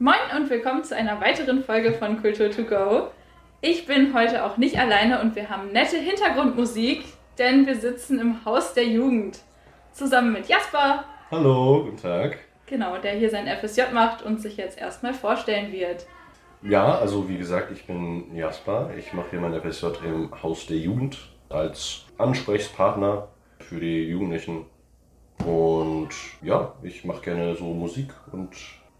Moin und willkommen zu einer weiteren Folge von Kultur to go. Ich bin heute auch nicht alleine und wir haben nette Hintergrundmusik, denn wir sitzen im Haus der Jugend. Zusammen mit Jasper. Hallo, guten Tag. Genau, der hier sein FSJ macht und sich jetzt erstmal vorstellen wird. Ja, also wie gesagt, ich bin Jasper. Ich mache hier mein FSJ im Haus der Jugend als Ansprechpartner für die Jugendlichen. Und ja, ich mache gerne so Musik und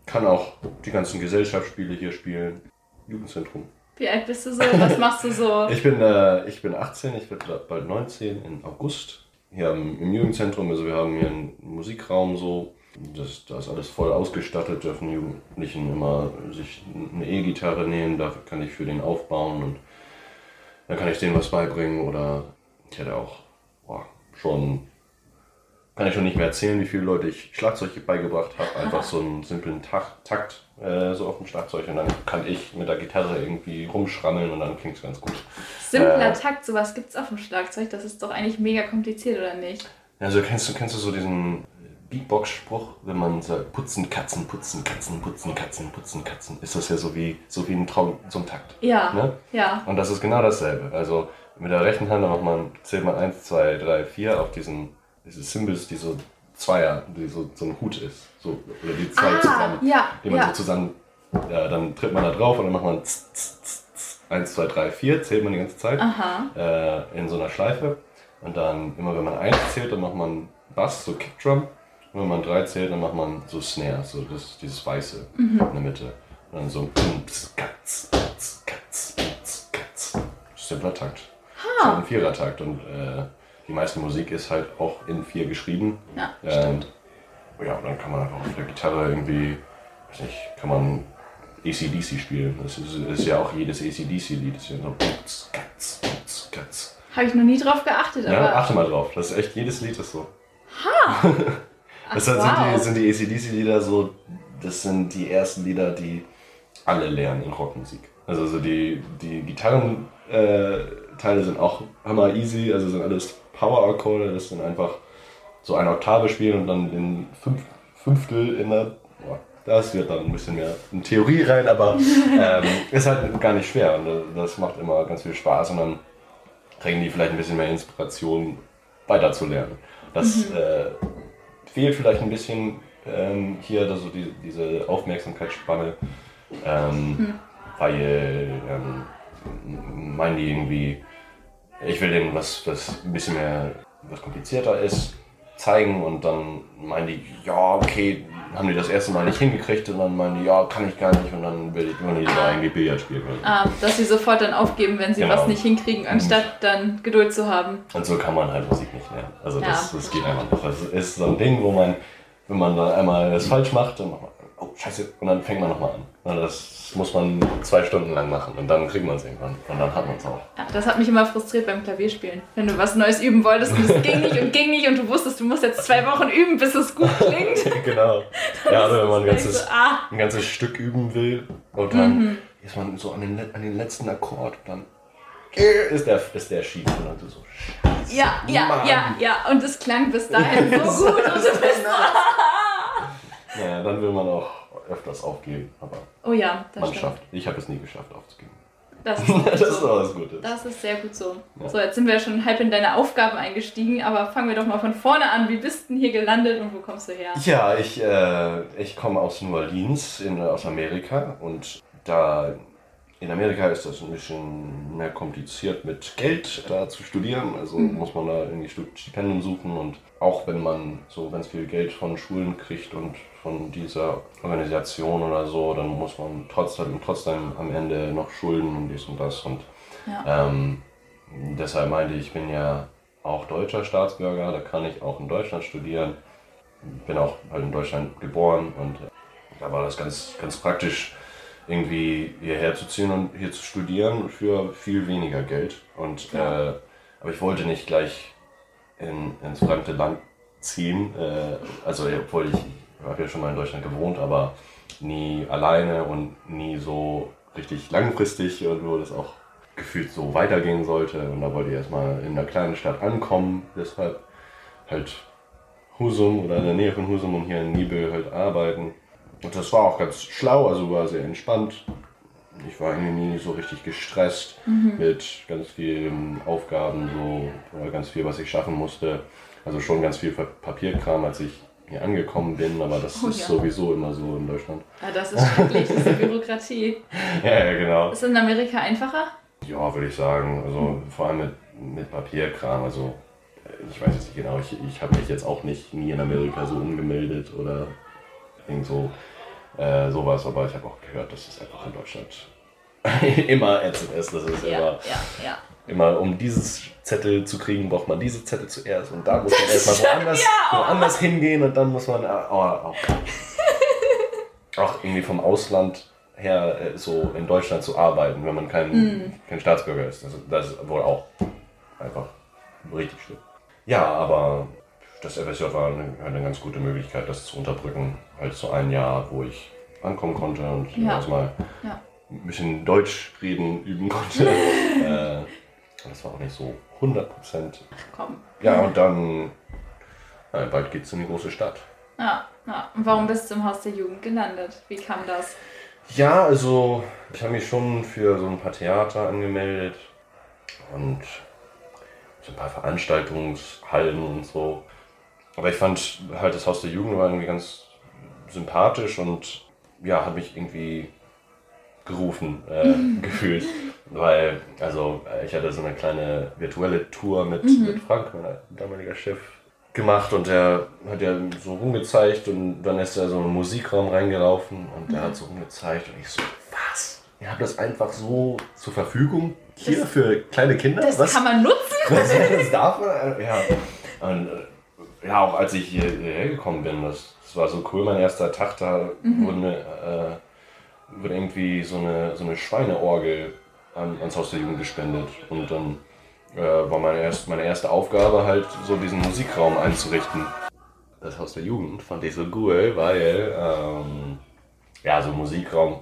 kann auch die ganzen Gesellschaftsspiele hier spielen. Jugendzentrum. Wie alt bist du so? Was machst du so? ich, bin, äh, ich bin 18, ich werde bald 19 im August. Hier im, im Jugendzentrum, also wir haben hier einen Musikraum so. Das, da ist alles voll ausgestattet, dürfen Jugendlichen immer sich eine E-Gitarre nehmen, dafür kann ich für den aufbauen und dann kann ich denen was beibringen oder ich hätte auch boah, schon kann ich schon nicht mehr erzählen, wie viele Leute ich Schlagzeug beigebracht habe. Einfach so einen simplen Takt, Takt äh, so auf dem Schlagzeug und dann kann ich mit der Gitarre irgendwie rumschrammeln und dann klingt es ganz gut. Simpler äh, Takt, sowas gibt es auf dem Schlagzeug. Das ist doch eigentlich mega kompliziert, oder nicht? Also kennst du, kennst du so diesen Beatbox-Spruch, wenn man sagt, putzen Katzen, putzen Katzen, putzen Katzen, putzen Katzen, ist das ja so wie, so wie ein Traum, ein Takt. Ja. Ne? Ja. Und das ist genau dasselbe. Also mit der rechten Hand macht man, zählt man 1, 2, 3, 4 auf diesen diese Symbols, die so Zweier, die so, so ein Hut ist. So, oder die zwei ah, zusammen. Ja, die man ja. so zusammen, ja, dann tritt man da drauf und dann macht man 1, 2, 3, 4, zählt man die ganze Zeit äh, in so einer Schleife. Und dann immer wenn man 1 zählt, dann macht man Bass, so Kickdrum. Und wenn man 3 zählt, dann macht man so Snare, so das, dieses Weiße mhm. in der Mitte. Und dann so Katz, Katz, Katz, Katz. Simpler Takt. Ha. So ein Vierertakt und äh, die meiste Musik ist halt auch in vier geschrieben. Ja, ähm. Ja, und dann kann man einfach auf der Gitarre irgendwie, weiß nicht, kann man ACDC spielen. Das ist, ist ja auch jedes ACDC-Lied. Das ist ja so Katz, Katz, Katz, Katz. Habe ich noch nie drauf geachtet, Ja, aber. achte mal drauf. Das ist echt, jedes Lied ist so. Ha! Das Ach, sind, wow. die, sind die ACDC-Lieder so, das sind die ersten Lieder, die alle lernen in Rockmusik. Also so die, die Gitarrenteile sind auch hammer easy, also sind alles Power-Akkorde, das sind einfach so eine Oktave spielen und dann den Fünf, Fünftel in der. Boah, das wird dann ein bisschen mehr in Theorie rein, aber ähm, ist halt gar nicht schwer und das macht immer ganz viel Spaß und dann kriegen die vielleicht ein bisschen mehr Inspiration weiterzulernen. Das äh, fehlt vielleicht ein bisschen ähm, hier, also die, diese Aufmerksamkeitsspanne, ähm, weil ähm, meinen die irgendwie, ich will denen was, was ein bisschen mehr, was komplizierter ist, zeigen und dann meinen die, ja, okay, haben die das erste Mal nicht hingekriegt und dann meinen die, ja, kann ich gar nicht und dann will ich, wollen die da irgendwie Billard spielen. Ah, dass sie sofort dann aufgeben, wenn sie Genau. was nicht hinkriegen, anstatt dann Geduld zu haben. Und so kann man halt Musik nicht lernen. Also das, Ja. das geht einfach nicht. Das ist so ein Ding, wo man, wenn man dann einmal das falsch macht, dann macht man, oh scheiße, und dann fängt man nochmal an. Das muss man zwei Stunden lang machen und dann kriegt man es irgendwann. Und dann hat man es auch. Ja, das hat mich immer frustriert beim Klavierspielen. Wenn du was Neues üben wolltest und es ging nicht und ging nicht und du wusstest, du musst jetzt zwei Wochen üben, bis es gut klingt. genau. Ja, oder wenn man ein ganzes, so, ah, ein ganzes Stück üben will und dann ist man so an den, an den letzten Akkord und dann ist der, ist der schief und dann so, scheiße, ja, ja, Mann. ja, ja. Und es klang bis dahin so gut und du bist so, Naja, dann will man auch öfters aufgeben, aber Oh ja, das man stimmt. schafft. Ich habe es nie geschafft aufzugeben. Das ist, gut das ist so. auch was Gutes. das ist sehr gut so. Ja. So, jetzt sind wir schon halb in deine Aufgaben eingestiegen, aber fangen wir doch mal von vorne an. Wie bist du denn hier gelandet und wo kommst du her? Ja, ich, äh, ich komme aus New Orleans in, aus Amerika und da in Amerika ist das ein bisschen mehr kompliziert mit Geld da zu studieren. Also muss man da irgendwie Stipendien suchen und auch wenn man so ganz viel Geld von Schulen kriegt und von dieser Organisation oder so, dann muss man trotzdem, trotzdem am Ende noch Schulden und dies und das und Ja. ähm, deshalb meinte ich, ich bin ja auch deutscher Staatsbürger, da kann ich auch in Deutschland studieren. Bin auch halt in Deutschland geboren und äh, da war das ganz, ganz praktisch, irgendwie hierher zu ziehen und hier zu studieren für viel weniger Geld. Und, Ja. äh, aber ich wollte nicht gleich in, ins fremde Land ziehen. Äh, also, obwohl ich, ich habe ja schon mal in Deutschland gewohnt, aber nie alleine und nie so richtig langfristig und wo das auch gefühlt so weitergehen sollte. Und da wollte ich erstmal in einer kleinen Stadt ankommen, deshalb halt Husum oder in der Nähe von Husum und hier in Nibel halt arbeiten. und das war auch ganz schlau, also war sehr entspannt. Ich war irgendwie nie so richtig gestresst mit ganz vielen Aufgaben, so oder ganz viel, was ich schaffen musste. Also schon ganz viel Papierkram, als ich hier angekommen bin, aber das Oh ist ja. sowieso immer so in Deutschland. Ja, das ist schrecklich, diese Bürokratie. Ja, ja, genau. Ist in Amerika einfacher? Ja, würde ich sagen. Also vor allem mit, mit Papierkram. Also äh, ich weiß jetzt nicht genau, ich, ich habe mich jetzt auch nicht nie in Amerika so umgemeldet oder irgend so äh, sowas, aber ich habe auch gehört, dass es einfach in Deutschland immer ätzend ist. Das ist Ja, immer, ja, ja. Immer, um dieses Zettel zu kriegen, braucht man diese Zettel zuerst und da muss man erstmal woanders, ja, oh. woanders hingehen und dann muss man äh, oh, auch, auch irgendwie vom Ausland her äh, so in Deutschland zu arbeiten, wenn man kein, Mhm. kein Staatsbürger ist. Das, das ist wohl auch einfach richtig schlimm. Ja, aber das FSJ war eine, eine ganz gute Möglichkeit, das zu unterbrücken. Halt so ein Jahr, wo ich ankommen konnte und Ja. erstmal Ja. ein bisschen Deutsch reden üben konnte. das war auch nicht so 100 Prozent. Komm. Ja, und dann äh, bald geht's in die große Stadt. Ja, ja. Und warum bist du im Haus der Jugend gelandet? Wie kam das? Ja, also ich habe mich schon für so ein paar Theater angemeldet und so ein paar Veranstaltungshallen und so. Aber ich fand halt das Haus der Jugend war irgendwie ganz sympathisch und ja, hat mich irgendwie gerufen äh, gefühlt. Weil, also äh, ich hatte so eine kleine virtuelle Tour mit, mit Frank, mein damaliger Chef, gemacht und der hat ja so rumgezeigt und dann ist er so in einen Musikraum reingelaufen und der hat so rumgezeigt und ich so, was? Ihr habt das einfach so zur Verfügung hier Das- für kleine Kinder? Das was? kann man nutzen. Was, das darf man? Ja. Und, äh, ja, auch als ich hier- hierher gekommen bin, das, das war so cool, mein erster Tag, da wurde, mir, wurde irgendwie so eine, so eine Schweineorgel an, ans Haus der Jugend gespendet. Und dann äh, war meine, erst, meine erste Aufgabe halt, so diesen Musikraum einzurichten. Das Haus der Jugend fand ich so cool, weil, ähm, ja, so Musikraum,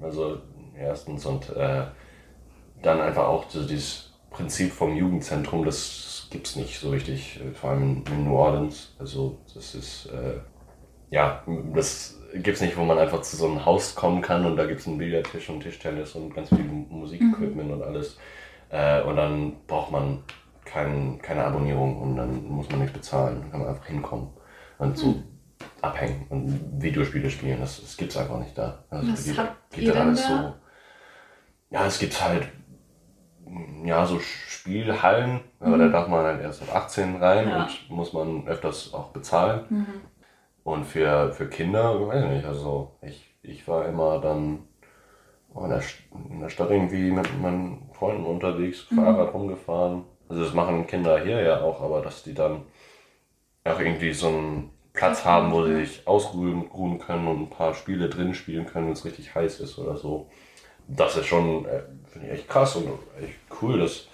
also erstens und äh, dann einfach auch so dieses Prinzip vom Jugendzentrum, das gibt es nicht so richtig, äh, vor allem in, in New Orleans. Also das ist, äh, ja, das gibt es nicht, wo man einfach zu so einem Haus kommen kann und da gibt es einen Billardtisch und Tischtennis und ganz viel Musikequipment und alles. Äh, und dann braucht man kein, keine Abonnierung und dann muss man nichts bezahlen. Dann kann man einfach hinkommen und so abhängen und Videospiele spielen. Das, das gibt es einfach nicht da. Also Was geht- habt geht ihr da denn alles da? so. Ja, es gibt halt ja, so Spielhallen, aber da darf man halt erst ab 18 rein Mhm. Ja. und muss man öfters auch bezahlen. Und für, für Kinder, weiß ich nicht, also ich, ich war immer dann in der, in der Stadt irgendwie mit meinen Freunden unterwegs, Mhm. Fahrrad rumgefahren. Also das machen Kinder hier ja auch, aber dass die dann auch irgendwie so einen Platz haben, wo sie sich ausruhen ruhen können und ein paar Spiele drin spielen können, wenn es richtig heiß ist oder so. Das ist schon, äh, finde ich echt krass und echt cool, dass,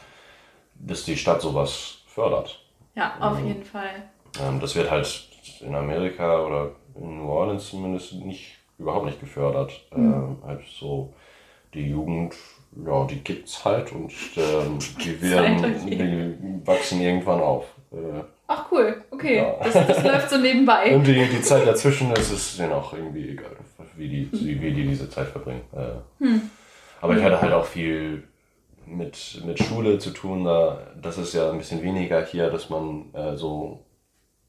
dass die Stadt sowas fördert. Ja, auf jeden Fall. Ähm, das wird halt in Amerika oder in New Orleans zumindest nicht, überhaupt nicht gefördert. Ähm, halt so die Jugend, ja, die gibt's halt und ähm, die werden, halt, die wachsen irgendwann auf. Äh, Ach cool, okay. Ja. Das, das läuft so nebenbei. und die, die Zeit dazwischen, das ist denen auch irgendwie egal, wie die, wie die diese Zeit verbringen. Äh, Aber ich hatte halt auch viel mit, mit Schule zu tun. Da, das ist ja ein bisschen weniger hier, dass man äh, so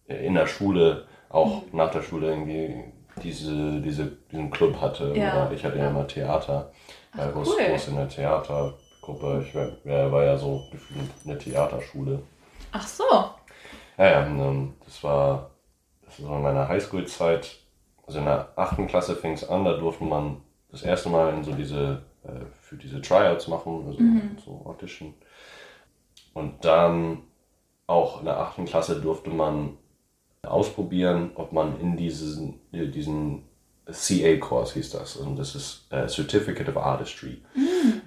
in der Schule, auch nach der Schule irgendwie diese, diese, diesen Club hatte. Ja. Oder ich hatte ja immer Theater, äh, wo es cool. es in der Theatergruppe, ich war, ja, war ja so gefühlt eine Theaterschule. Ach so. Ja, ja, ähm, das war, das war in meiner Highschool-Zeit. Also in der achten Klasse fing es an, da durfte man das erste Mal in so diese, äh, für diese Tryouts machen, also so Audition. Und dann auch in der achten Klasse durfte man ausprobieren, ob man in diesen, äh, diesen CA-Kurs hieß das. Und das ist äh, Certificate of Artistry.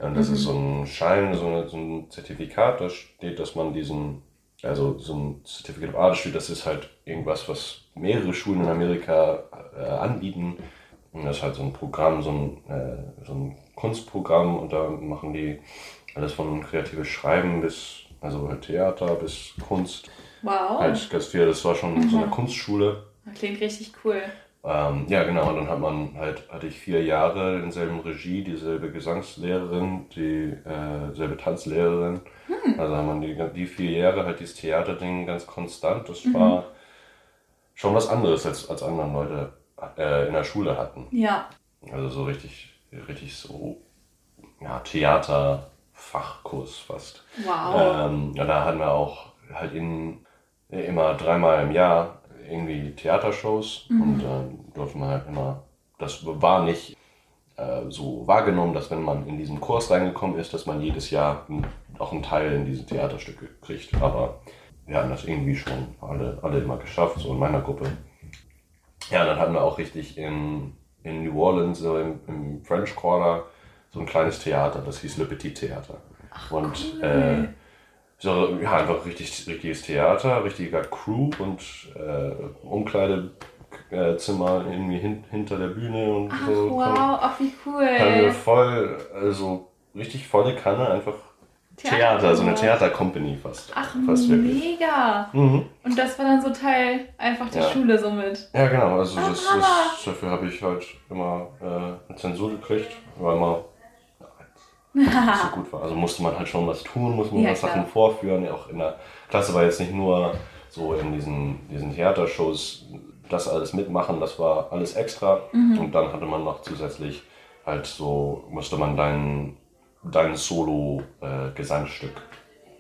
Und das ist so ein Schein, so, eine, so ein Zertifikat, da steht, dass man diesen, also so ein Certificate of Artistry, das ist halt irgendwas, was mehrere Schulen in Amerika äh, anbieten. Und das ist halt so ein Programm, so ein, äh, so ein Kunstprogramm und da machen die alles von kreatives Schreiben bis, also Theater bis Kunst. Wow. Halt ganz viel, das war schon so eine Kunstschule. Klingt richtig cool. Ähm, ja, genau, und dann hat man halt, hatte ich vier Jahre in selben Regie, dieselbe Gesangslehrerin, dieselbe äh, Tanzlehrerin. Hm. Also haben wir die, die vier Jahre halt dieses Theaterding ganz konstant. Das mhm. war schon was anderes als, als andere Leute äh, in der Schule hatten. Ja. Also so richtig, richtig so, ja, Theaterfachkurs fast. Wow. Ähm, ja, da hatten wir auch halt in, immer dreimal im Jahr irgendwie Theatershows mhm. und dann äh, durfte man halt immer, das war nicht äh, so wahrgenommen, dass wenn man in diesen Kurs reingekommen ist, dass man jedes Jahr auch einen Teil in diese Theaterstücke kriegt. Aber wir hatten das irgendwie schon alle, alle immer geschafft, so in meiner Gruppe. Ja, dann hatten wir auch richtig in, in New Orleans, so im, im French Quarter, so ein kleines Theater, das hieß Le Petit Theater. Ach, und cool. äh, so, ja, einfach richtig, richtiges Theater, richtiger Crew und äh, Umkleidezimmer irgendwie hin, hinter der Bühne und Ach, so. wow, ach wie cool. Haben wir voll, also richtig volle Kanne, einfach Theater, Theater so eine Theatercompany fast. Ach, fast mega. Mhm. Und das war dann so Teil einfach der Ja. Schule somit. Ja, genau, also das, das, dafür habe ich halt immer äh, eine Zensur gekriegt, weil man so gut war. Also musste man halt schon was tun, musste man Ja, was klar. Sachen vorführen. Auch in der Klasse war jetzt nicht nur so in diesen, diesen Theatershows das alles mitmachen, das war alles extra. Mhm. Und dann hatte man noch zusätzlich halt so, musste man dein, dein Solo-Gesangsstück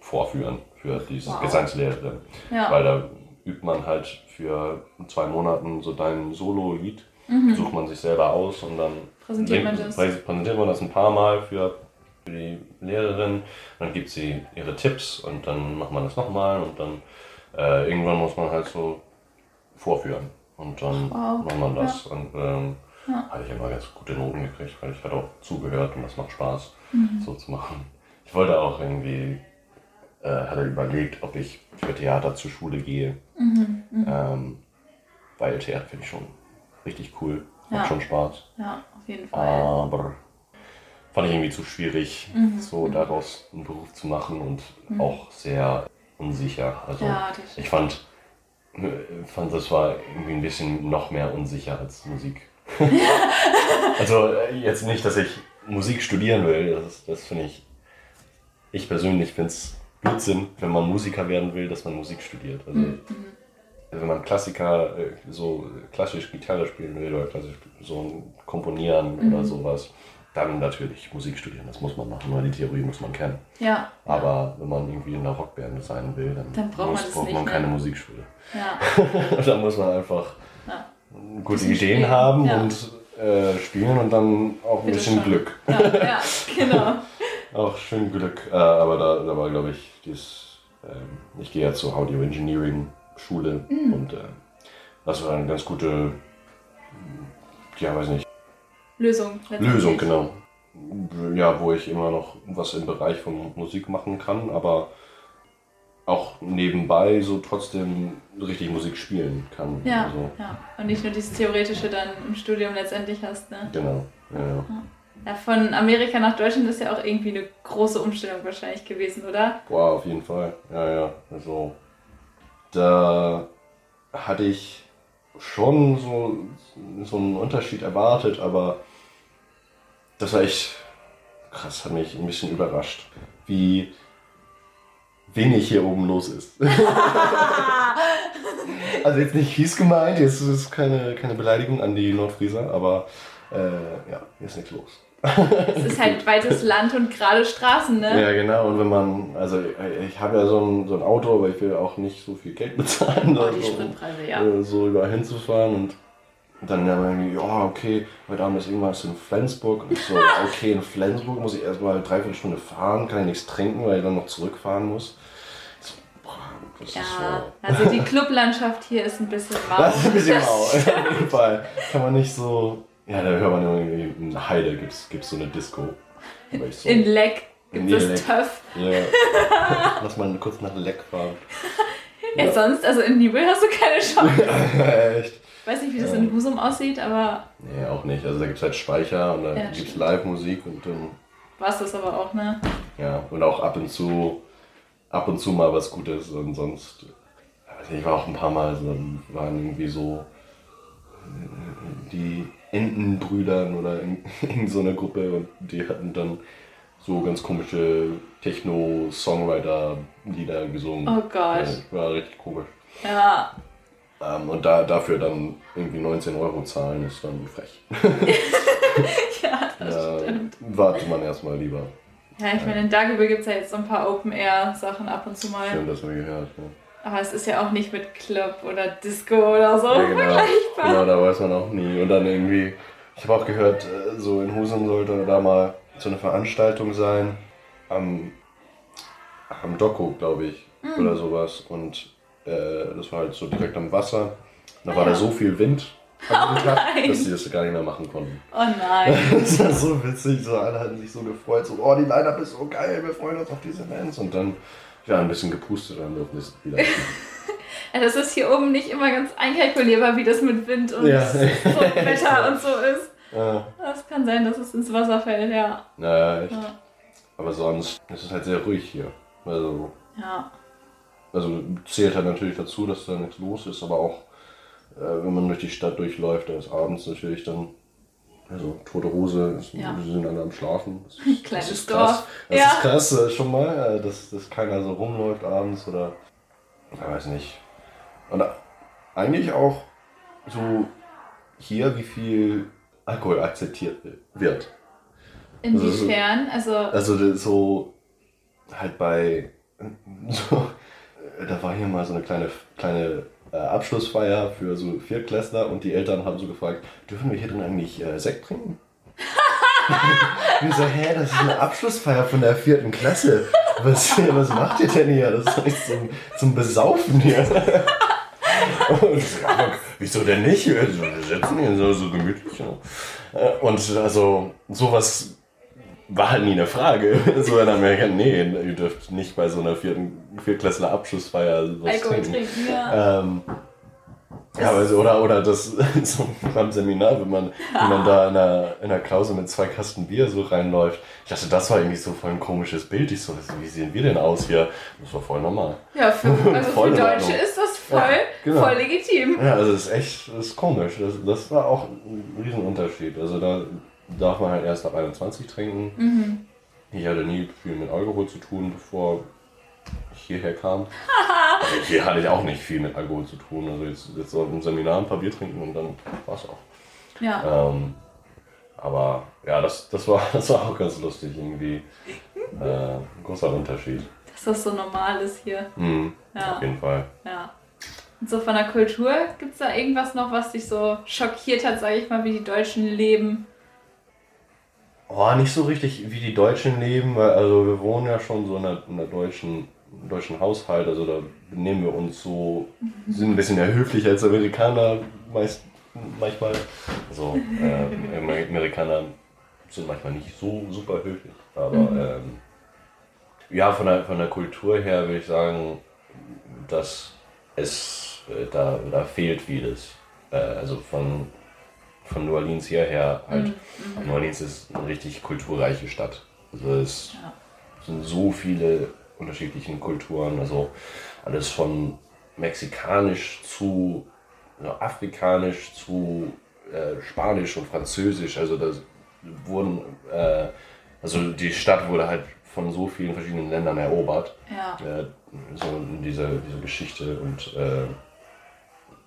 vorführen für diese Wow. Gesangslehrerin. Ja. Weil da übt man halt für zwei Monaten so dein Solo-Lied, sucht man sich selber aus und dann Mhm. Präsentiert man das. prä- präsentiert man das ein paar Mal für, für die Lehrerin. Dann gibt sie ihre Tipps und dann macht man das nochmal und dann äh, irgendwann muss man halt so vorführen. Und dann Wow. macht man das. Und ähm, Ja. hatte ich immer ganz gute Noten gekriegt, weil ich halt auch zugehört und das macht Spaß, Mhm. so zu machen. Ich wollte auch irgendwie, äh, hatte überlegt, ob ich für Theater zur Schule gehe. Mhm. Ähm, weil Theater finde ich schon richtig cool. Macht Ja. schon Spaß. Ja, auf jeden Fall. Aber fand ich irgendwie zu schwierig, Mhm. so daraus einen Beruf zu machen und auch sehr unsicher. Also Ja, ich fand, fand, das war irgendwie ein bisschen noch mehr unsicher als Musik. also äh, jetzt nicht, dass ich Musik studieren will. Das, das finde ich, ich persönlich finde es Blödsinn, wenn man Musiker werden will, dass man Musik studiert. Also, Mhm. wenn man Klassiker, äh, so klassisch Gitarre spielen will oder klassisch so komponieren Mhm. oder sowas, dann natürlich Musik studieren. Das muss man machen, weil die Theorie muss man kennen. Ja, Aber wenn man irgendwie in einer Rockband sein will, dann, Dann braucht man muss, das braucht man ne? keine Musikschule. ja. da muss man einfach Ja. gute Ideen spielen, haben ja. und äh, spielen und dann auch ein Bitte bisschen schon. Glück. Ja, ja, genau. Auch schön Glück. Äh, aber da, da war, glaube ich, dieses, ähm, ich gehe ja zur Audio Engineering Schule Mhm. und äh, das war eine ganz gute, ja, weiß nicht, Lösung. Lösung, genau. Ja, wo ich immer noch was im Bereich von Musik machen kann, aber auch nebenbei so trotzdem richtig Musik spielen kann. Ja, Also, ja. Und nicht nur dieses Theoretische dann im Studium letztendlich hast, ne? genau. Ja, ja. Ja, von Amerika nach Deutschland ist ja auch irgendwie eine große Umstellung wahrscheinlich gewesen, oder? Boah, auf jeden Fall. Ja, ja. Also, da hatte ich schon so, so einen Unterschied erwartet, aber das war echt krass, hat mich ein bisschen überrascht, wie wenig hier oben los ist. also jetzt nicht fies gemeint, jetzt ist es keine, keine Beleidigung an die Nordfrieser, aber äh, ja, hier ist nichts los. Es ist halt weites Land und gerade Straßen, ne? Ja, genau. Und wenn man, also ich habe ja so ein, so ein Auto, aber ich will auch nicht so viel Geld bezahlen, Oh, die so, Spritpreise, ja. äh, so überall hinzufahren. Und dann ja irgendwie, ja, okay, heute Abend ist irgendwas in Flensburg. Und ich so, okay, in Flensburg muss ich erstmal dreiviertel Stunde fahren, kann ich nichts trinken, weil ich dann noch zurückfahren muss. So, boah, das ist Ja, so. also die Clublandschaft hier ist ein bisschen mau. Das ist ein bisschen mau, auf jeden Fall. Kann man nicht so. Ja, da hört man irgendwie in Heide gibt's, gibt's so eine Disco. So, In Leck gibt es. Töff. Ja. Lass mal kurz nach Leck fahren. Ja. sonst, also in Nibel hast du keine Chance. Echt? Ich weiß nicht, wie das in Husum aussieht, aber Nee, auch nicht. Also da gibt es halt Speicher und da Ja, gibt es. Live-Musik und dann, war es das aber auch, ne? ja, und auch ab und zu, ab und zu mal was Gutes und sonst, ich weiß nicht, ich war auch ein paar Mal, so, waren irgendwie so die Entenbrüdern oder in, in so einer Gruppe und die hatten dann so ganz komische Techno-Songwriter-Lieder gesungen. Oh Gott. Ja, war richtig komisch. Ja. Ähm, und da, dafür dann irgendwie 19 Euro zahlen, ist dann frech. ja, das Ja, stimmt. wartet man erstmal lieber. Ja, ich meine, in Dagebüll gibt es ja jetzt so ein paar Open-Air-Sachen ab und zu mal. Schön, dass wir gehört. Ja. Aber es ist ja auch nicht mit Club oder Disco oder so Ja, genau. vergleichbar. genau, da weiß man auch nie. Und dann irgendwie, ich habe auch gehört, äh, so in Husum sollte da mal so eine Veranstaltung sein. Am, am Doku, glaube ich, Hm. oder sowas. Und äh, das war halt so direkt am Wasser. Da Ah, war ja. da so viel Wind dem Tag, dass sie das gar nicht mehr machen konnten. Oh nein. Das war so witzig, so alle hatten sich so gefreut, so, oh, die Line-Up ist so geil, wir freuen uns auf diese Bands. Und dann, ja, ein bisschen gepustet, dann dürfen wir es wieder. Ja, das ist hier oben nicht immer ganz einkalkulierbar, wie das mit Wind und Ja. so Wetter und so ist. ja, Das kann sein, dass es ins Wasser fällt, ja. naja, echt. Ja. Aber sonst ist es halt sehr ruhig hier. Also, ja. also zählt halt natürlich dazu, dass da nichts los ist, aber auch, äh, wenn man durch die Stadt durchläuft, da ist abends natürlich dann, also tote Hose, Ja. sie sind alle am Schlafen. Das ist, Kleines das ist Dorf. krass. Das Ja. ist krass äh, schon mal, äh, dass, dass keiner so rumläuft abends oder, ich weiß nicht. Und äh, eigentlich auch so hier, wie viel Alkohol akzeptiert wird. Inwiefern? Also, Also das so halt bei so, da war hier mal so eine kleine kleine äh, Abschlussfeier für so Viertklässler und die Eltern haben so gefragt, dürfen wir hier drin eigentlich äh, Sekt trinken? Wir so, hä, das ist eine Abschlussfeier von der vierten Klasse. Was, was macht ihr denn hier? Das ist doch nicht zum, zum Besaufen hier. Und ja, wieso denn nicht? Wir sitzen hier so, so gemütlich. Äh, Und also sowas war halt nie eine Frage. So in Amerika, nee, ihr dürft nicht bei so einer vierten, Viertklässler Abschlussfeier was Alkohol trinken. trinken, ja. Ähm, ja, also, oder, oder das so beim Seminar, wenn man, wenn man da in einer, in einer Klause mit zwei Kasten Bier so reinläuft. Ich dachte, das war irgendwie so voll ein komisches Bild. Ich so, wie sehen wir denn aus hier? Das war voll normal. Ja, für, also Voll für Deutsche ist das voll, Ja, genau. voll legitim. Ja, also das ist echt, das ist komisch. Das, das war auch ein Riesenunterschied. Also da darf man halt erst ab 21 trinken. Mhm. Ich hatte nie viel mit Alkohol zu tun, bevor ich hierher kam. also hier hatte ich auch nicht viel mit Alkohol zu tun. Also jetzt, jetzt so im Seminar ein paar Bier trinken und dann war's auch. Ja. Ähm, aber ja, das, das, war, das war auch ganz lustig irgendwie. Äh, ein großer Unterschied. Dass das so normal ist hier. Mhm, Ja. Auf jeden Fall. Ja. Und so von der Kultur, gibt es da irgendwas noch, was dich so schockiert hat, sage ich mal, wie die Deutschen leben? Oh, nicht so richtig wie die Deutschen leben, weil also wir wohnen ja schon so in einer, in einer deutschen, deutschen Haushalt, also da benehmen wir uns so, sind ein bisschen eher höflicher als Amerikaner meist, manchmal. Also äh, Amer- Amerikaner sind manchmal nicht so super höflich, aber ähm, ja, von der, von der Kultur her würde ich sagen, dass es äh, da, da fehlt vieles. Äh, also von, von New Orleans hierher halt. New Orleans ist eine richtig kulturreiche Stadt. Also es Ja. sind so viele unterschiedliche Kulturen, also alles von mexikanisch zu ja, afrikanisch zu äh, spanisch und französisch. Also das wurden, äh, also die Stadt wurde halt von so vielen verschiedenen Ländern erobert Ja. äh, so diese, diese Geschichte und äh,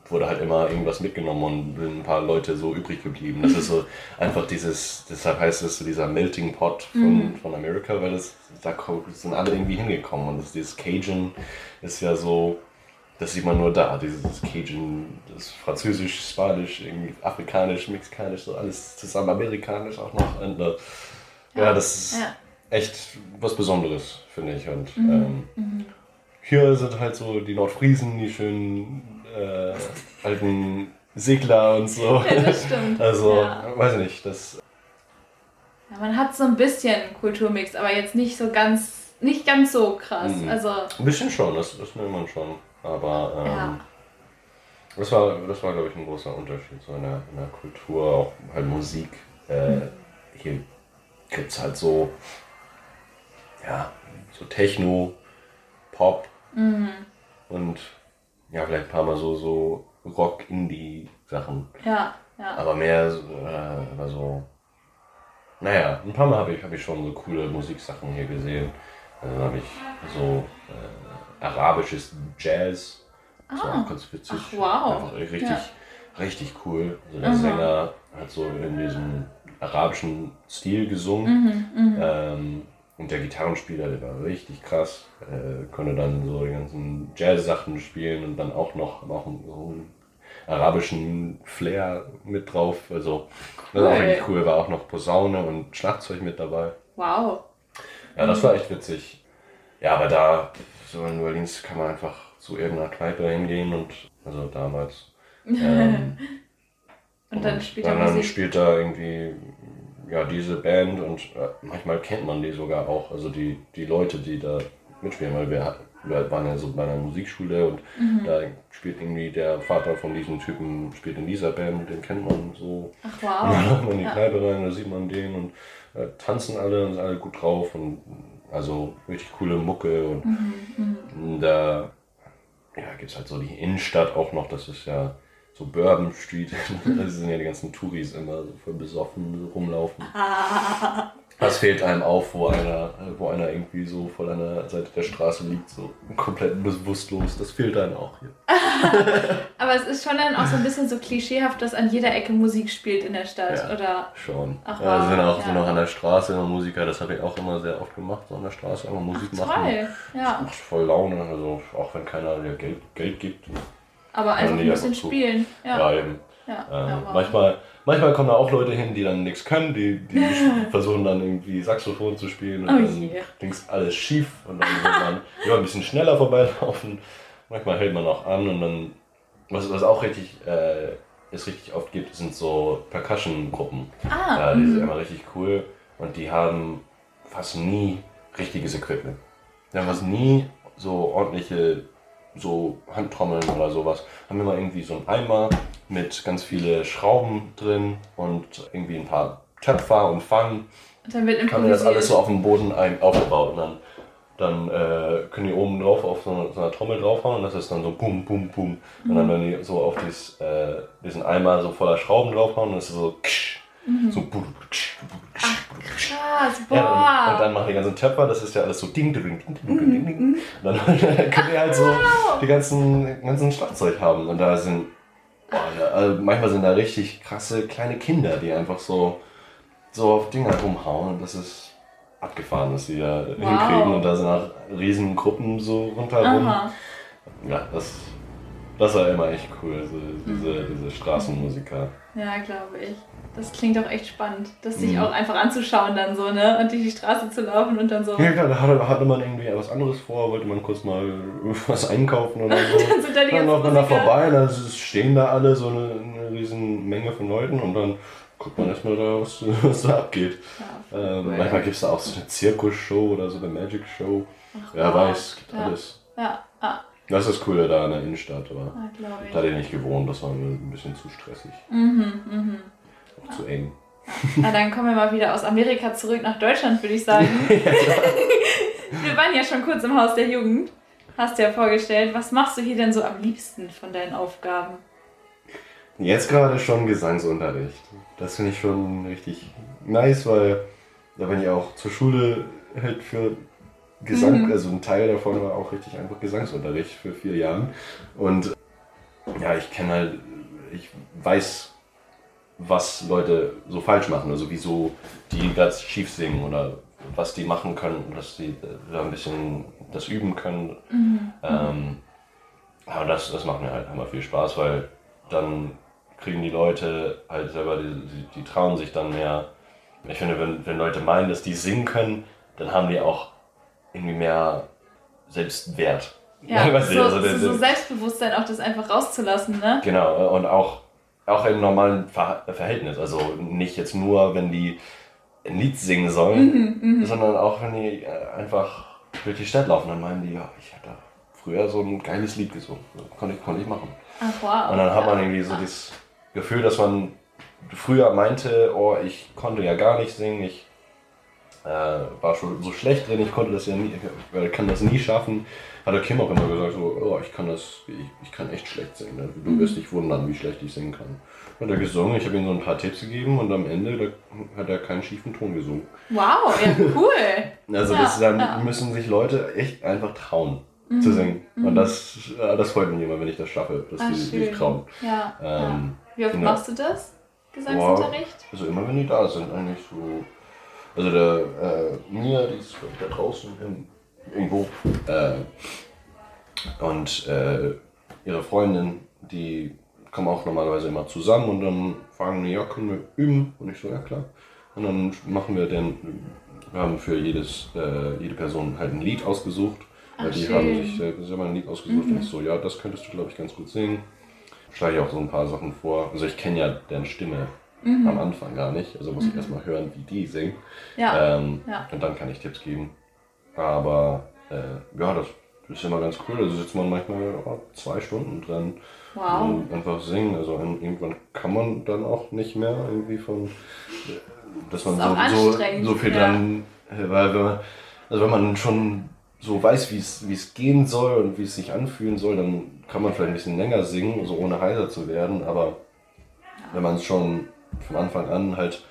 wurde halt immer irgendwas mitgenommen und sind ein paar Leute so übrig geblieben. Das ist so einfach dieses, deshalb heißt es so dieser Melting Pot von, von Amerika, weil das, da sind alle irgendwie hingekommen und das, dieses Cajun ist ja so, das sieht man nur da, dieses Cajun, das Französisch, Spanisch, irgendwie Afrikanisch, Mexikanisch, so alles zusammen, Amerikanisch auch noch. Und, äh, ja, das ist Ja. echt was Besonderes, finde ich. Und ähm, hier sind halt so die Nordfriesen, die schönen äh, alten Segler und so. ja, das stimmt. Also, Ja. weiß nicht, das. Ja, man hat so ein bisschen Kulturmix, aber jetzt nicht so ganz, nicht ganz so krass. Mhm. Also, Ein bisschen schon, das, das will man schon. Aber ähm, ja. das war, das war glaube ich, ein großer Unterschied so in der, in der Kultur, auch halt Musik. Äh, hier gibt es halt so, ja, so Techno, Pop Mhm. und ja, vielleicht ein paar Mal so, so Rock, Indie, Sachen. Ja, ja. Aber mehr äh, aber so. Naja, ein paar Mal habe ich, hab ich schon so coole Musiksachen hier gesehen. Also dann habe ich so äh, arabisches Jazz. Das war Ah. auch ganz witzig. Ach, wow. Einfach richtig, Ja. richtig cool. Also der Aha. Sänger hat so in diesem arabischen Stil gesungen. Mhm, Ähm, und der Gitarrenspieler, der war richtig krass. Äh, konnte dann so die ganzen Jazz-Sachen spielen und dann auch noch, auch einen, so einen arabischen Flair mit drauf. Also, das war richtig cool. War auch noch Posaune und Schlagzeug mit dabei. Wow. Ja, das war echt witzig. Ja, aber da, so in New Orleans, kann man einfach zu irgendeiner Kneipe hingehen und, also damals. Ähm, Und dann spielt er dann, dann Musik. spielt da irgendwie ja, diese Band und äh, manchmal kennt man die sogar auch, also die, die Leute, die da mitspielen, weil wir, wir waren ja so bei einer Musikschule und Mhm. da spielt irgendwie der Vater von diesem Typen, spielt in dieser Band, den kennt man so. Ach Und dann wow. man in die Ja. Kneipe rein, da sieht man den und äh, tanzen alle und sind alle gut drauf und also richtig coole Mucke und Mhm, da ja, gibt es halt so die Innenstadt auch noch, das ist ja so Bourbon Street, da sind ja die ganzen Touris immer so voll besoffen rumlaufen. Was fehlt einem auf, wo einer, wo einer irgendwie so voll an der Seite der Straße liegt, so komplett bewusstlos, das fehlt einem auch hier. Aber es ist schon dann auch so ein bisschen so klischeehaft, dass an jeder Ecke Musik spielt in der Stadt. Ja. Oder Schon. Ach, ja, sind wow, auch, sind ja. auch an der Straße immer Musiker, das habe ich auch immer sehr oft gemacht, so an der Straße einfach Musik machen. toll. Ja. Macht voll Laune, also auch wenn keiner dir Geld, Geld gibt. Aber einfach ein bisschen einfach spielen. Ja, Ja. eben. Ja. Ähm, manchmal, manchmal kommen da auch Leute hin, die dann nichts können, die, die versuchen dann irgendwie Saxophon zu spielen und Oh dann je. links alles schief und dann will man ja, ein bisschen schneller vorbeilaufen. Manchmal hält man auch an und dann, was, was auch richtig, äh, es richtig oft gibt, sind so Percussion-Gruppen. Ah, Ja, die sind immer richtig cool und die haben fast nie richtiges Equipment. Die haben fast nie so ordentliche so Handtrommeln oder sowas. Haben immer irgendwie so einen Eimer mit ganz viele Schrauben drin und irgendwie ein paar Töpfer und Pfannen. Und dann wird Haben die das alles so auf dem Boden aufgebaut und dann, dann äh, können die oben drauf auf so, eine- so einer Trommel draufhauen und das ist dann so bum, bum, bum. Und dann wenn die so auf dies, äh, diesen Eimer so voller Schrauben draufhauen, dann ist es so ksch, so ksch, bum, ksch. Krass, boah. Ja, und, und dann machen die ganzen Töpfer, das ist ja alles so ding, ding, ding, ding, ding, ding, ding. Und dann können die halt so die ganzen, ganzen Schlagzeug haben. Und da sind, boah, also manchmal sind da richtig krasse kleine Kinder, die einfach so, so auf Dinger rumhauen. Und das ist abgefahren, dass die da hinkriegen. Und da sind auch riesen Gruppen so rundherum. Aha. Ja, das, das war immer echt cool, so, diese, diese Straßenmusiker. Ja, glaube ich. Das klingt auch echt spannend, das sich Mhm. auch einfach anzuschauen dann so, ne? Und durch die Straße zu laufen und dann so. Ja klar, da hatte, hatte man irgendwie was anderes vor, wollte man kurz mal was einkaufen oder so. Dann sind da die Dann läuft man da vorbei, da stehen da alle so eine, eine riesen Menge von Leuten und dann guckt man erstmal da, was, was da abgeht. Ja, Ähm, cool. Manchmal gibt es da auch so eine Zirkusshow oder so eine Magic Show. Ach, Wer wow. weiß, gibt Ja. alles. Ja, ah, Das ist das Coole da in der Innenstadt, aber ah ich. da den nicht gewohnt, das war mir ein bisschen zu stressig, Mhm, mhm. Auch zu eng. Na, dann kommen wir mal wieder aus Amerika zurück nach Deutschland, würde ich sagen. wir waren ja schon kurz im Haus der Jugend. Hast ja vorgestellt, was machst du hier denn so am liebsten von deinen Aufgaben? Jetzt gerade schon Gesangsunterricht. Das finde ich schon richtig nice, weil da bin ich auch zur Schule halt für Gesang, Mhm. also ein Teil davon war auch richtig einfach Gesangsunterricht für vier Jahre. Und ja, ich kenne halt, ich weiß, was Leute so falsch machen, also wieso die ganz schief singen oder was die machen können, dass die da ein bisschen das üben können. Ähm, aber das, das macht mir halt immer viel Spaß, weil dann kriegen die Leute halt selber, die, die, trauen sich dann mehr. Ich finde, wenn, wenn Leute meinen, dass die singen können, dann haben die auch irgendwie mehr Selbstwert. Ja, so, also so, so Selbstbewusstsein auch das einfach rauszulassen, ne? Genau, und auch, auch im normalen Ver Verhältnis. Also nicht jetzt nur, wenn die ein Lied singen sollen, sondern auch, wenn die äh, einfach durch die Stadt laufen, dann meinen die, ja, ich hatte früher so ein geiles Lied gesungen. Konnte ich, konnte ich machen. Ach wow. Und dann hat man irgendwie so das Gefühl, dass man früher meinte, oh, ich konnte ja gar nicht singen, ich äh, war schon so schlecht drin, ich konnte das ja nie, ich kann das nie schaffen. Hat der Kim auch immer gesagt, so, oh, ich kann das, ich, ich kann echt schlecht singen. Ne? Du wirst dich wundern, wie schlecht ich singen kann. Hat er gesungen, ich habe ihm so ein paar Tipps gegeben und am Ende da hat er keinen schiefen Ton gesungen. Wow, ja, cool. also ja, das, dann ja. müssen sich Leute echt einfach trauen Mhm. zu singen. Und das, das freut mich immer, wenn ich das schaffe, dass Ah, die sich schön. trauen. Ja. Ähm, Wie oft genau. machst du das? Gesangsunterricht? Also immer wenn die da sind, eigentlich so. Also der äh, Mia, die ist da draußen im, irgendwo. Äh, und äh, ihre Freundin, die kommen auch normalerweise immer zusammen und dann fragen die, ja, können wir üben? Und ich so, ja klar. Und dann machen wir den, wir haben für jedes, äh, jede Person halt ein Lied ausgesucht. Weil Ach, die schön. haben sich selber selber ein Lied ausgesucht und ich so, ja, das könntest du, glaube ich, ganz gut singen. Schlage ich auch so ein paar Sachen vor. Also ich kenne ja deren Stimme am Anfang gar nicht. Also muss ich erstmal hören, wie die singen. Ja. Ähm, Ja. Und dann kann ich Tipps geben. Aber äh, ja, das ist immer ganz cool. Also sitzt man manchmal oh, zwei Stunden dran Wow. und einfach singen. Also irgendwann kann man dann auch nicht mehr irgendwie von, dass man Das so, so, so viel ja. dann, äh, weil wenn man, also wenn man schon so weiß, wie es wie es gehen soll und wie es sich anfühlen soll, dann kann man vielleicht ein bisschen länger singen, so ohne heiser zu werden. Aber wenn man es schon von Anfang an halt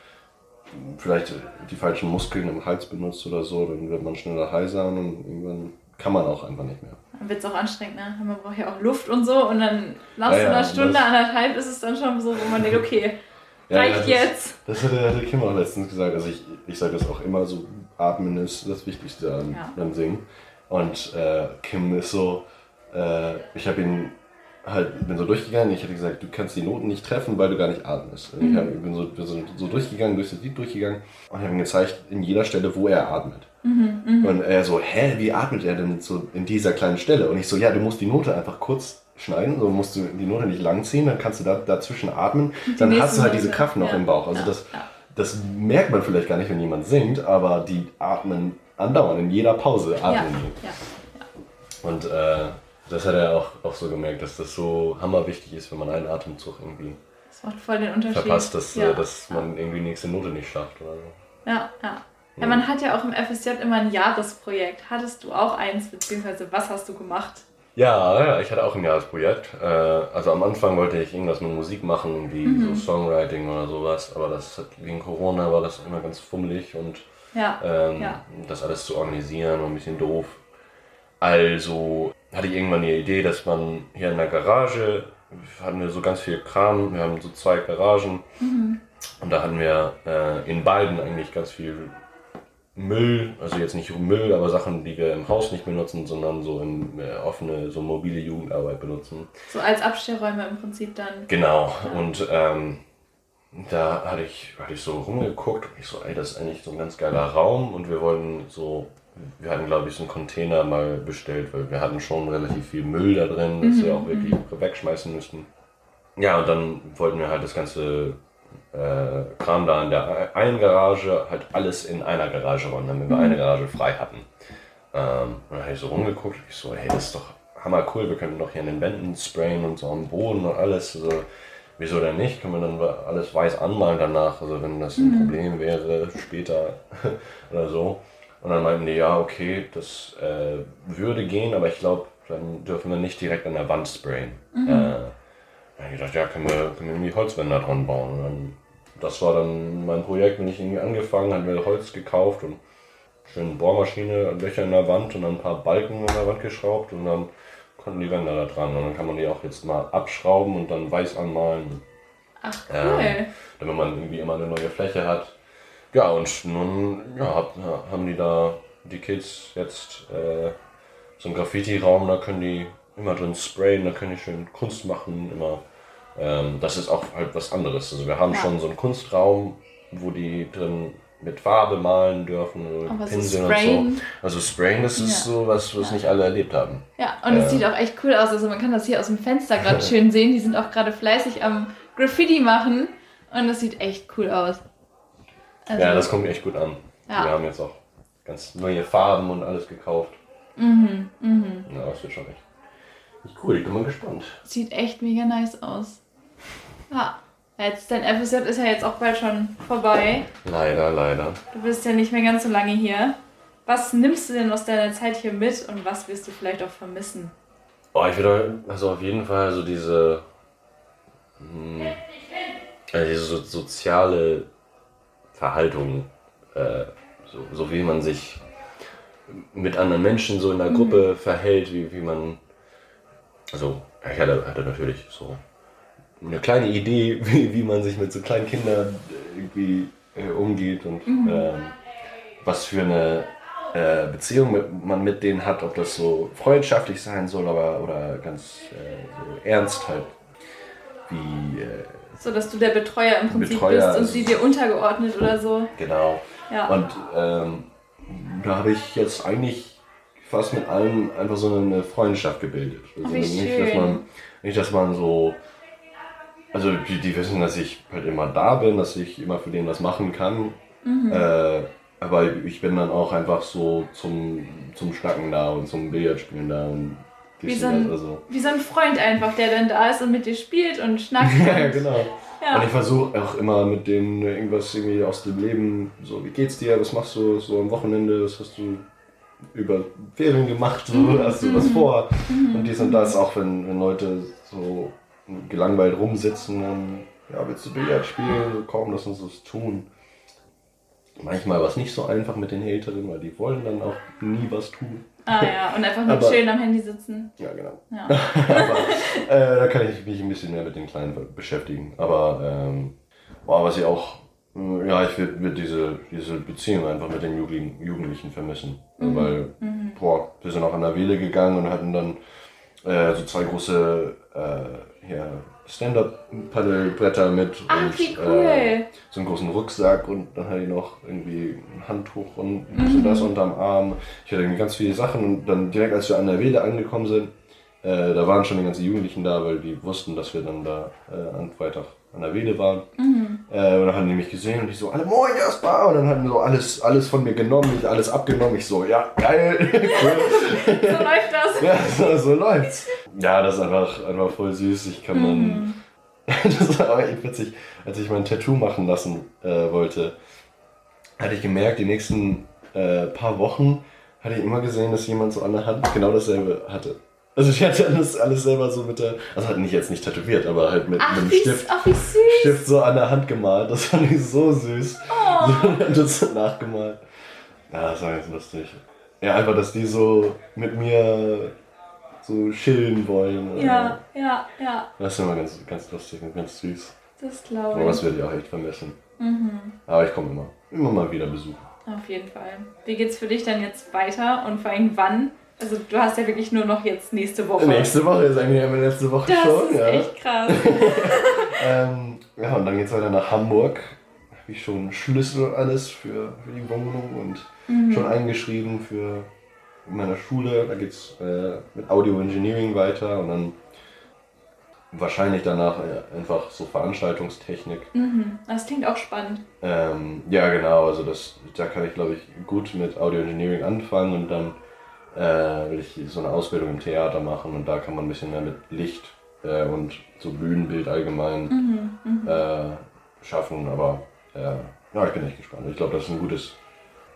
vielleicht die falschen Muskeln im Hals benutzt oder so, dann wird man schneller heiser und irgendwann kann man auch einfach nicht mehr. Dann wird es auch anstrengend, ne? Man braucht ja auch Luft und so und dann nach Ja, so einer Stunde, das- anderthalb ist es dann schon so, wo man denkt, okay, Ja, reicht ja, das- jetzt. Das hatte, hatte Kim auch letztens gesagt. Also ich, ich sage das auch immer so, atmen ist das Wichtigste an, beim Singen. Und äh, Kim ist so, äh, ich habe ihn halt, bin so durchgegangen, ich hätte gesagt, du kannst die Noten nicht treffen, weil du gar nicht atmest. Und Ich hab, bin so, bin so, so durchgegangen, durch das Lied durchgegangen und habe ihm gezeigt, in jeder Stelle, wo er atmet. Und er so, hä, wie atmet er denn so in dieser kleinen Stelle? Und ich so, ja, du musst die Note einfach kurz schneiden, so musst du die Note nicht lang ziehen, dann kannst du da dazwischen atmen, dann hast du halt diese Kraft noch ja. im Bauch. Also Ja, das, ja. das merkt man vielleicht gar nicht, wenn jemand singt, aber die atmen andauernd, in jeder Pause atmen die. Und äh, das hat er auch, auch so gemerkt, dass das so hammerwichtig ist, wenn man einen Atemzug irgendwie Das macht voll den Unterschied. verpasst, dass, ja. dass man irgendwie die nächste Note nicht schafft. Oder so. Ja, ja. Ja, man hat ja auch im FSJ immer ein Jahresprojekt. Hattest du auch eins, beziehungsweise was hast du gemacht? Ja, ja, ich hatte auch ein Jahresprojekt. Äh, also am Anfang wollte ich irgendwas mit Musik machen, wie Mhm. so Songwriting oder sowas, aber das wegen Corona war das immer ganz fummelig und Ja, ähm, Ja. das alles zu organisieren war ein bisschen doof. Also hatte ich irgendwann die Idee, dass man hier in der Garage, hatten wir so ganz viel Kram, wir haben so zwei Garagen. Und da hatten wir äh, in beiden eigentlich ganz viel Müll, also jetzt nicht Müll, aber Sachen, die wir im Haus nicht benutzen, sondern so in äh, offene, so mobile Jugendarbeit benutzen. so als Abstellräume im Prinzip dann. Genau, und ähm, da hatte ich, hatte ich so rumgeguckt und ich so, ey, das ist eigentlich so ein ganz geiler Raum und wir wollten so, wir hatten glaube ich so einen Container mal bestellt, weil wir hatten schon relativ viel Müll da drin, das wir auch wirklich wegschmeißen müssten. Ja, und dann wollten wir halt das ganze äh, Kram da in der einen Garage halt alles in einer Garage räumen, damit wir eine Garage frei hatten. Ähm, und dann habe ich so rumgeguckt und ich so, hey, das ist doch hammer cool, wir könnten doch hier an den Wänden sprayen und so am Boden und alles. Also, wieso denn nicht? Können wir dann alles weiß anmalen danach, also wenn das ein Problem wäre später oder so. Und dann meinten die, ja, okay, das äh, würde gehen, aber ich glaube, dann dürfen wir nicht direkt an der Wand sprayen. Äh, dann habe ich gedacht, ja, können wir, können wir irgendwie Holzwände dran bauen. Und dann, das war dann mein Projekt, wenn ich irgendwie angefangen habe, mir Holz gekauft und schön Bohrmaschine, Löcher in der Wand und dann ein paar Balken in der Wand geschraubt und dann konnten die Wände da dran. Und dann kann man die auch jetzt mal abschrauben und dann weiß anmalen, Ach, cool. Ähm, damit man irgendwie immer eine neue Fläche hat. Ja, und nun ja, hab, haben die da, die Kids jetzt äh, so einen Graffiti-Raum, da können die immer drin sprayen, da können die schön Kunst machen, immer. Ähm, das ist auch halt was anderes. Also wir haben Ja. schon so einen Kunstraum, wo die drin mit Farbe malen dürfen, oder Aber so Pinseln sprayen? und so. Also Sprayen, das ist Ja. so was, was nicht alle erlebt haben. Ja, und es Ja. sieht auch echt cool aus. Also man kann das hier aus dem Fenster gerade schön sehen. Die sind auch gerade fleißig am Graffiti machen und es sieht echt cool aus. Also, Ja, das kommt echt gut an. Ja. Wir haben jetzt auch ganz neue Farben und alles gekauft. Mhm, mhm. Ja, das wird schon echt, echt cool. Ich bin mal gespannt. Sieht echt mega nice aus. Ja. Jetzt, dein FSJ ist ja jetzt auch bald schon vorbei. Leider, leider. Du bist ja nicht mehr ganz so lange hier. Was nimmst du denn aus deiner Zeit hier mit und was wirst du vielleicht auch vermissen? Oh, ich würde also auf jeden Fall so diese, hm, also diese so, soziale Verhaltung, äh, so, so wie man sich mit anderen Menschen so in der Gruppe verhält, wie, wie man, also ich hatte, hatte natürlich so eine kleine Idee, wie, wie man sich mit so kleinen Kindern irgendwie äh, umgeht und ähm, was für eine äh, Beziehung mit, man mit denen hat, ob das so freundschaftlich sein soll, aber oder ganz äh, so ernst halt, wie äh, So, dass du der Betreuer im Prinzip Betreuer bist und sie dir untergeordnet oder so. genau. Ja. Und ähm, da habe ich jetzt eigentlich fast mit allen einfach so eine Freundschaft gebildet. Also nicht, dass schön. man, nicht, dass man so. Also die, die wissen, dass ich halt immer da bin, dass ich immer für den was machen kann. Mhm. Äh, aber ich bin dann auch einfach so zum, zum Schnacken da und zum Billardspielen da und Wie so ein-. Also. Wie so ein Freund einfach, der dann da ist und mit dir spielt und schnackt. ja, und- genau. Ja. Und ich versuche auch immer mit denen irgendwas irgendwie aus dem Leben, so wie geht's dir, was machst du so am Wochenende, was hast du über Ferien gemacht, so, Mhm. hast du was vor und dies und das, auch wenn, wenn Leute so gelangweilt rumsitzen, dann, ja, willst du Billard spielen, komm, lass uns das tun. Manchmal war es nicht so einfach mit den Älteren, weil die wollen dann auch nie was tun. Ah ja, und einfach nur Aber- chillen am Handy sitzen. Ja, genau. Ja. Aber äh, da kann ich mich ein bisschen mehr mit den Kleinen beschäftigen. Aber ähm, boah, was ich auch, äh, ja, ich würde würd diese, diese Beziehung einfach mit den Jugendlichen, Jugendlichen vermissen. Weil, boah, wir sind auch an der Wähle gegangen und hatten dann äh, so zwei große äh, hier Stand-Up-Paddelbretter mit Ach, und wie äh, cool. so einen großen Rucksack und dann hatte ich noch irgendwie ein Handtuch und dies und das unterm Arm. Ich hatte irgendwie ganz viele Sachen und dann direkt als wir an der Wehle angekommen sind, äh, da waren schon die ganzen Jugendlichen da, weil die wussten, dass wir dann da äh, am Freitag an der Wehle waren. Äh, und dann haben die mich gesehen und ich so, alle moin Jasper! Und dann haben so alles, alles von mir genommen, ich alles abgenommen. Ich so, ja, geil, cool. So läuft das. ja, so, so läuft's. Ja, das ist einfach, einfach voll süß. Ich kann dann. das war aber echt witzig, als ich mein Tattoo machen lassen äh, wollte, hatte ich gemerkt, die nächsten äh, paar Wochen hatte ich immer gesehen, dass jemand so an der Hand genau dasselbe hatte. Also ich hatte alles, alles selber so mit der, also halt nicht jetzt nicht tätowiert, aber halt mit, Ach, mit einem wie, Stift, ach, wie süß. Stift so an der Hand gemalt. Das fand ich so süß. Oh. das nachgemalt. Ja, das war ganz lustig. Ja, einfach, dass die so mit mir so chillen wollen. Ja, ja, ja. Das ist immer ganz, ganz lustig und ganz süß. Das Aber glaube das ich. werde ich auch echt vermissen. Mhm. Aber ich komme immer, immer mal wieder besuchen. Auf jeden Fall. Wie geht's für dich dann jetzt weiter und vor allem wann? Also du hast ja wirklich nur noch jetzt nächste Woche. Nächste Woche ist eigentlich immer letzte Woche das schon. ist ja. echt krass. Ähm, ja, und dann geht es weiter nach Hamburg. Habe ich schon Schlüssel und alles für, für die Wohnung und Mhm. schon eingeschrieben für in meiner Schule. Da geht es äh, mit Audio Engineering weiter und dann wahrscheinlich danach äh, einfach so Veranstaltungstechnik. Mhm. Das klingt auch spannend. Ähm, ja, genau, also das, da kann ich glaube ich gut mit Audio Engineering anfangen und dann äh, will ich so eine Ausbildung im Theater machen und da kann man ein bisschen mehr mit Licht äh, und so Bühnenbild allgemein Mhm. Mhm. äh, schaffen, aber äh, ja, ich bin echt gespannt. Ich glaube, das ist ein gutes,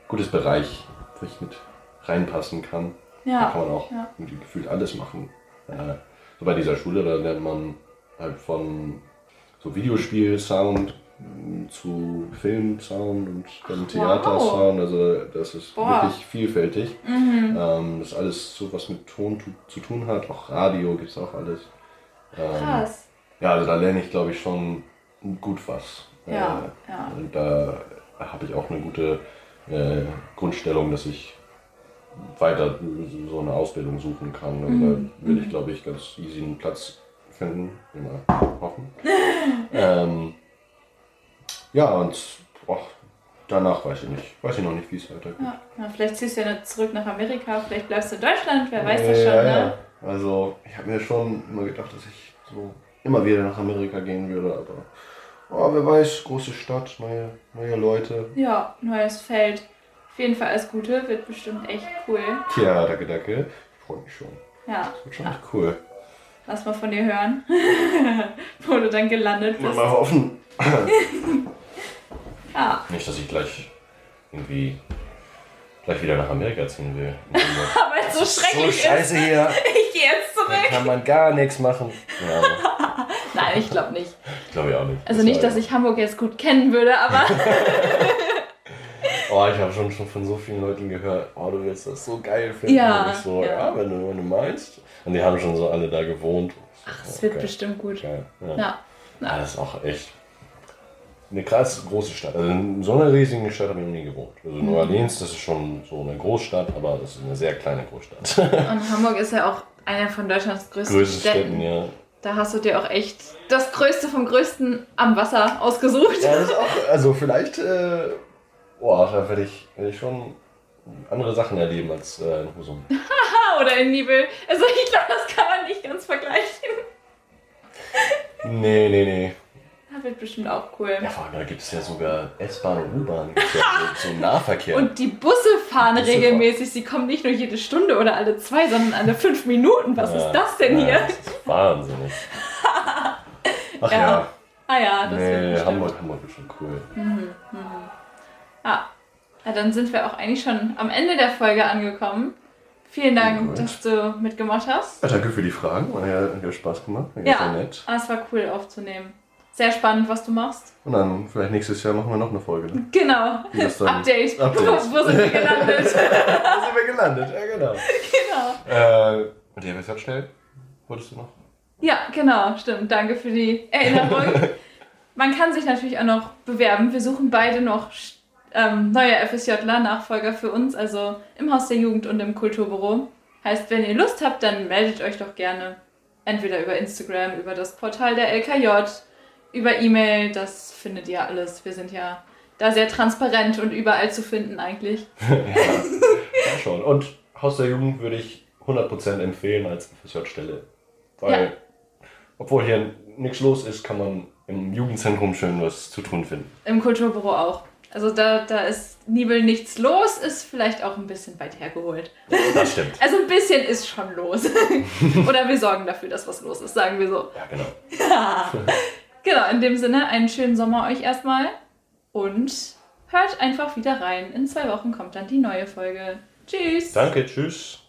gutes Bereich, wo ich mit reinpassen kann. Da Ja. kann man auch ja. gefühlt alles machen. Äh, so bei dieser Schule, da lernt man halt von so Videospiel-Sound mh, zu Film-Sound und dann Theater-Sound. Also das ist Boah. wirklich vielfältig. Mhm. Ähm, das ist alles so, was mit Ton zu tun hat. Auch Radio gibt es auch alles. Ähm, Krass. ja, also da lerne ich, glaube ich, schon gut was. Ja, Äh, ja. Und da habe ich auch eine gute äh, Grundstellung, dass ich weiter so eine Ausbildung suchen kann. Und Mhm, da will ich, glaube ich, ganz easy einen Platz finden. Immer hoffen. ähm, ja, und boah, danach weiß ich nicht. Weiß ich noch nicht, wie es weitergeht. Ja. ja. Vielleicht ziehst du ja nicht zurück nach Amerika, vielleicht bleibst du in Deutschland, wer weiß das Ja, schon, ja. ne? Also, ich habe mir schon immer gedacht, dass ich so immer wieder nach Amerika gehen würde, aber oh, wer weiß, große Stadt, neue, neue Leute. Ja, neues Feld. Auf jeden Fall alles Gute, wird bestimmt echt cool. Tja, danke, danke. Ich freue mich schon. Ja, Wird schon echt cool. lass mal von dir hören, wo du dann gelandet bist. mal hoffen, Ja, Nicht, dass ich gleich irgendwie gleich wieder nach Amerika ziehen will. aber es so Das ist schrecklich so scheiße ist. hier. Ich gehe jetzt Da zurück. kann man gar nichts machen. Ja, Nein, ich glaube nicht. glaube ich auch nicht. Also nicht, dass ich Hamburg jetzt gut kennen würde, aber Oh, ich habe schon, schon von so vielen Leuten gehört, oh, du willst das so geil finden. Ja, Und ich so, ja. ja, wenn, du, wenn du meinst. Und die haben schon so alle da gewohnt. ach, es wird bestimmt gut. Geil. Ja. Ja. Ja, das ist auch echt eine krass große Stadt. Also in so einer riesigen Stadt habe ich noch nie gewohnt. Also Mhm. New Orleans, das ist schon so eine Großstadt, aber das ist eine sehr kleine Großstadt. Und Hamburg ist ja auch einer von Deutschlands größten Größten Städten. Städten, ja. Da hast du dir auch echt das Größte vom Größten am Wasser ausgesucht. Ja, das ist auch, also vielleicht, äh, boah, da werde ich, werd ich schon andere Sachen erleben als äh, in Husum. Oder in Nibel. Also ich glaube, das kann man nicht ganz vergleichen. Nee, nee, nee. Das wird bestimmt auch cool. Ja, vor allem, da gibt es ja sogar S-Bahn und U-Bahn. Ja so, so Nahverkehr. Und die Busse fahren Busse regelmäßig. Sie kommen nicht nur jede Stunde oder alle zwei, sondern alle fünf Minuten. Was Ja, ist das denn ja, hier? Das ist wahnsinnig. Ach Ja, ja, Ah ja, das wird nee, bestimmt. Hamburg, Hamburg ist schon cool. Ah, ja, dann sind wir auch eigentlich schon am Ende der Folge angekommen. Vielen Dank, Gut. dass du mitgemacht hast. Ja, danke für die Fragen, hat ja, hat ja Spaß gemacht, war Ja, sehr nett. ah, es war cool aufzunehmen. Sehr spannend, was du machst. Und dann vielleicht nächstes Jahr machen wir noch eine Folge. Ne? Genau. Update. Update. Wo, wo sind wir gelandet? Da sind wir gelandet, ja genau. genau. Äh, und die stellen? Wolltest du noch? Ja, genau, stimmt. Danke für die Erinnerung. Man kann sich natürlich auch noch bewerben. Wir suchen beide noch ähm, neue FSJler, Nachfolger für uns, also im Haus der Jugend und im Kulturbüro. Heißt, wenn ihr Lust habt, dann meldet euch doch gerne. Entweder über Instagram, über das Portal der LKJ, über E-Mail, das findet ihr alles. Wir sind ja da sehr transparent und überall zu finden eigentlich. ja, ja, schon. Und Haus der Jugend würde ich 100% empfehlen als FSJ-Stelle. Weil, Ja. obwohl hier nichts los ist, kann man im Jugendzentrum schön was zu tun finden. Im Kulturbüro auch. Also da, da ist Nibel nichts los, ist vielleicht auch ein bisschen weit hergeholt. Das stimmt. Also ein bisschen ist schon los. Oder wir sorgen dafür, dass was los ist, sagen wir so. Ja, genau. Genau, in dem Sinne, einen schönen Sommer euch erstmal und hört einfach wieder rein. In zwei Wochen kommt dann die neue Folge. Tschüss! Danke, tschüss.